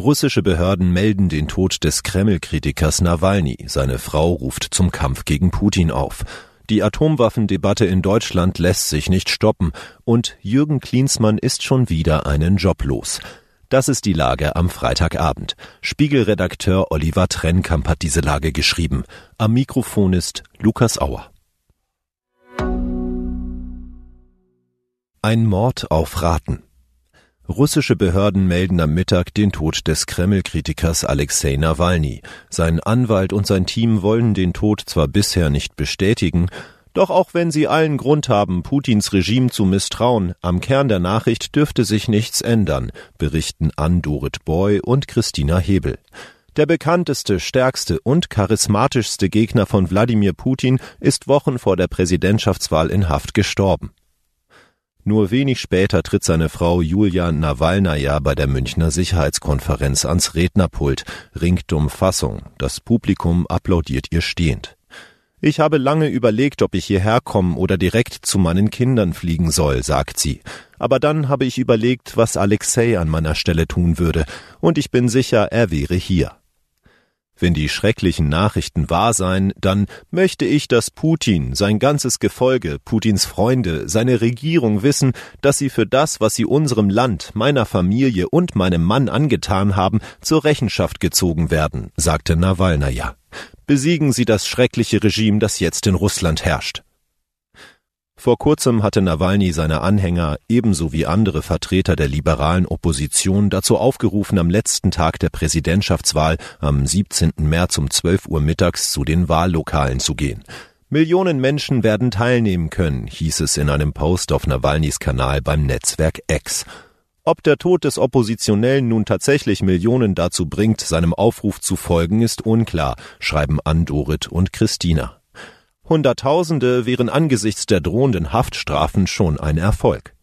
Russische Behörden melden den Tod des Kreml-Kritikers Nawalny. Seine Frau ruft zum Kampf gegen Putin auf. Die Atomwaffendebatte in Deutschland lässt sich nicht stoppen und Jürgen Klinsmann ist schon wieder einen Job los. Das ist die Lage am Freitagabend. Spiegelredakteur Oliver Trennkamp hat diese Lage geschrieben. Am Mikrofon ist Lukas Auer. Ein Mord auf Raten. Russische Behörden melden am Mittag den Tod des Kreml-Kritikers Alexei Nawalny. Sein Anwalt und sein Team wollen den Tod zwar bisher nicht bestätigen, doch auch wenn sie allen Grund haben, Putins Regime zu misstrauen, am Kern der Nachricht dürfte sich nichts ändern, berichten Ann Dorit Boy und Christina Hebel. Der bekannteste, stärkste und charismatischste Gegner von Wladimir Putin ist Wochen vor der Präsidentschaftswahl in Haft gestorben. Nur wenig später tritt seine Frau Julia Nawalnaja bei der Münchner Sicherheitskonferenz ans Rednerpult, ringt um Fassung. Das Publikum applaudiert ihr stehend. Ich habe lange überlegt, ob ich hierher kommen oder direkt zu meinen Kindern fliegen soll, sagt sie. Aber dann habe ich überlegt, was Alexei an meiner Stelle tun würde, und ich bin sicher, er wäre hier. Wenn die schrecklichen Nachrichten wahr seien, dann möchte ich, dass Putin, sein ganzes Gefolge, Putins Freunde, seine Regierung wissen, dass sie für das, was sie unserem Land, meiner Familie und meinem Mann angetan haben, zur Rechenschaft gezogen werden, sagte Nawalnaja. Besiegen Sie das schreckliche Regime, das jetzt in Russland herrscht. Vor kurzem hatte Nawalny seine Anhänger ebenso wie andere Vertreter der liberalen Opposition dazu aufgerufen, am letzten Tag der Präsidentschaftswahl am 17. März um 12 Uhr mittags zu den Wahllokalen zu gehen. Millionen Menschen werden teilnehmen können, hieß es in einem Post auf Nawalnys Kanal beim Netzwerk X. Ob der Tod des Oppositionellen nun tatsächlich Millionen dazu bringt, seinem Aufruf zu folgen, ist unklar, schreiben Andorit und Christina. Hunderttausende wären angesichts der drohenden Haftstrafen schon ein Erfolg.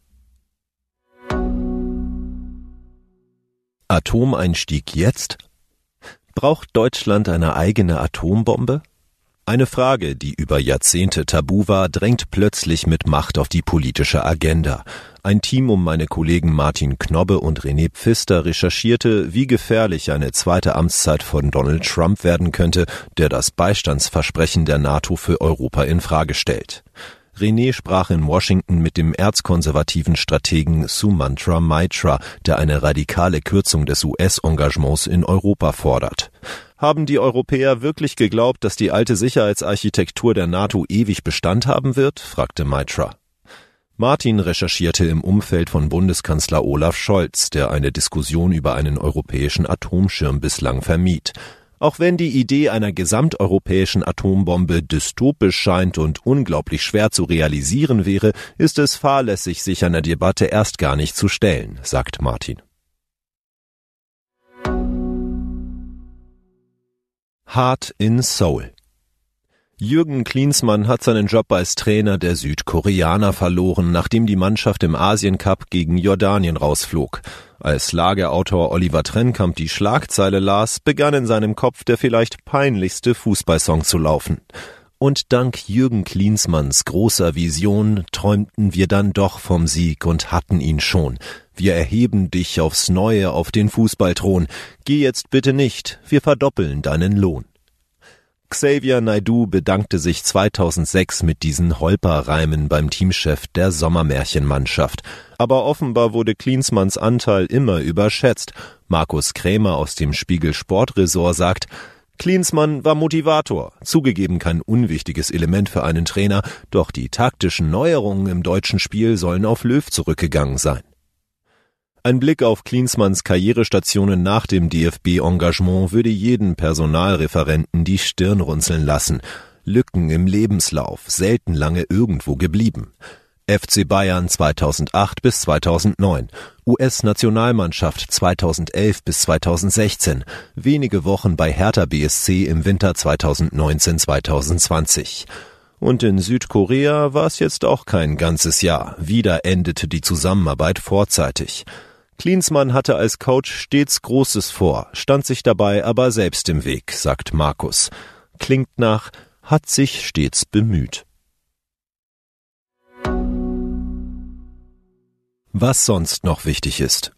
Atomeinstieg jetzt? Braucht Deutschland eine eigene Atombombe? Eine Frage, die über Jahrzehnte tabu war, drängt plötzlich mit Macht auf die politische Agenda. Ein Team um meine Kollegen Martin Knobbe und René Pfister recherchierte, wie gefährlich eine zweite Amtszeit von Donald Trump werden könnte, der das Beistandsversprechen der NATO für Europa in Frage stellt. René sprach in Washington mit dem erzkonservativen Strategen Sumantra Maitra, der eine radikale Kürzung des US-Engagements in Europa fordert. Haben die Europäer wirklich geglaubt, dass die alte Sicherheitsarchitektur der NATO ewig Bestand haben wird? fragte Maitra. Martin recherchierte im Umfeld von Bundeskanzler Olaf Scholz, der eine Diskussion über einen europäischen Atomschirm bislang vermied. Auch wenn die Idee einer gesamteuropäischen Atombombe dystopisch scheint und unglaublich schwer zu realisieren wäre, ist es fahrlässig, sich einer Debatte erst gar nicht zu stellen, sagt Martin. Hard in Seoul Jürgen Klinsmann hat seinen Job als Trainer der Südkoreaner verloren, nachdem die Mannschaft im Asiencup gegen Jordanien rausflog. Als Lagerautor Oliver Trennkamp die Schlagzeile las, begann in seinem Kopf der vielleicht peinlichste Fußballsong zu laufen. Und dank Jürgen Klinsmanns großer Vision träumten wir dann doch vom Sieg und hatten ihn schon. Wir erheben dich aufs Neue auf den Fußballthron. Geh jetzt bitte nicht, wir verdoppeln deinen Lohn. Xavier Naidu bedankte sich 2006 mit diesen Holperreimen beim Teamchef der Sommermärchenmannschaft. Aber offenbar wurde Klinsmanns Anteil immer überschätzt. Markus Krämer aus dem Spiegel Sportresort sagt, Klinsmann war Motivator, zugegeben kein unwichtiges Element für einen Trainer, doch die taktischen Neuerungen im deutschen Spiel sollen auf Löw zurückgegangen sein. Ein Blick auf Klinsmanns Karrierestationen nach dem DFB-Engagement würde jeden Personalreferenten die Stirn runzeln lassen. Lücken im Lebenslauf, selten lange irgendwo geblieben. FC Bayern 2008 bis 2009, US-Nationalmannschaft 2011 bis 2016, wenige Wochen bei Hertha BSC im Winter 2019-2020. Und in Südkorea war es jetzt auch kein ganzes Jahr. Wieder endete die Zusammenarbeit vorzeitig. Klinsmann hatte als Coach stets Großes vor, stand sich dabei aber selbst im Weg, sagt Markus. Klingt nach, hat sich stets bemüht. Was sonst noch wichtig ist.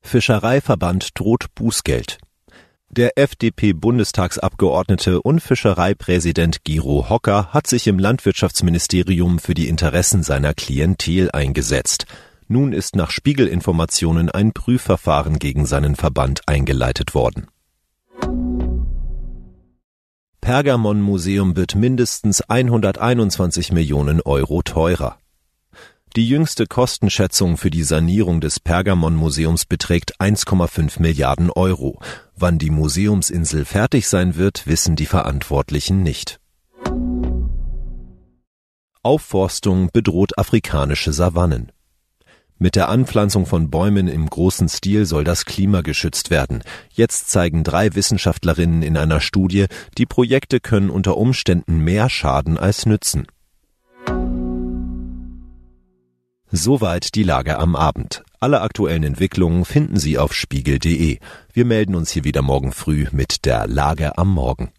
Fischereiverband droht Bußgeld. Der FDP-Bundestagsabgeordnete und Fischereipräsident Giro Hocker hat sich im Landwirtschaftsministerium für die Interessen seiner Klientel eingesetzt. Nun ist nach Spiegelinformationen ein Prüfverfahren gegen seinen Verband eingeleitet worden. Pergamon Museum wird mindestens 121 Millionen Euro teurer. Die jüngste Kostenschätzung für die Sanierung des Pergamon-Museums beträgt 1,5 Milliarden Euro. Wann die Museumsinsel fertig sein wird, wissen die Verantwortlichen nicht. Aufforstung bedroht afrikanische Savannen. Mit der Anpflanzung von Bäumen im großen Stil soll das Klima geschützt werden. Jetzt zeigen drei Wissenschaftlerinnen in einer Studie, die Projekte können unter Umständen mehr schaden als nützen. Soweit die Lage am Abend. Alle aktuellen Entwicklungen finden Sie auf spiegel.de. Wir melden uns hier wieder morgen früh mit der Lage am Morgen.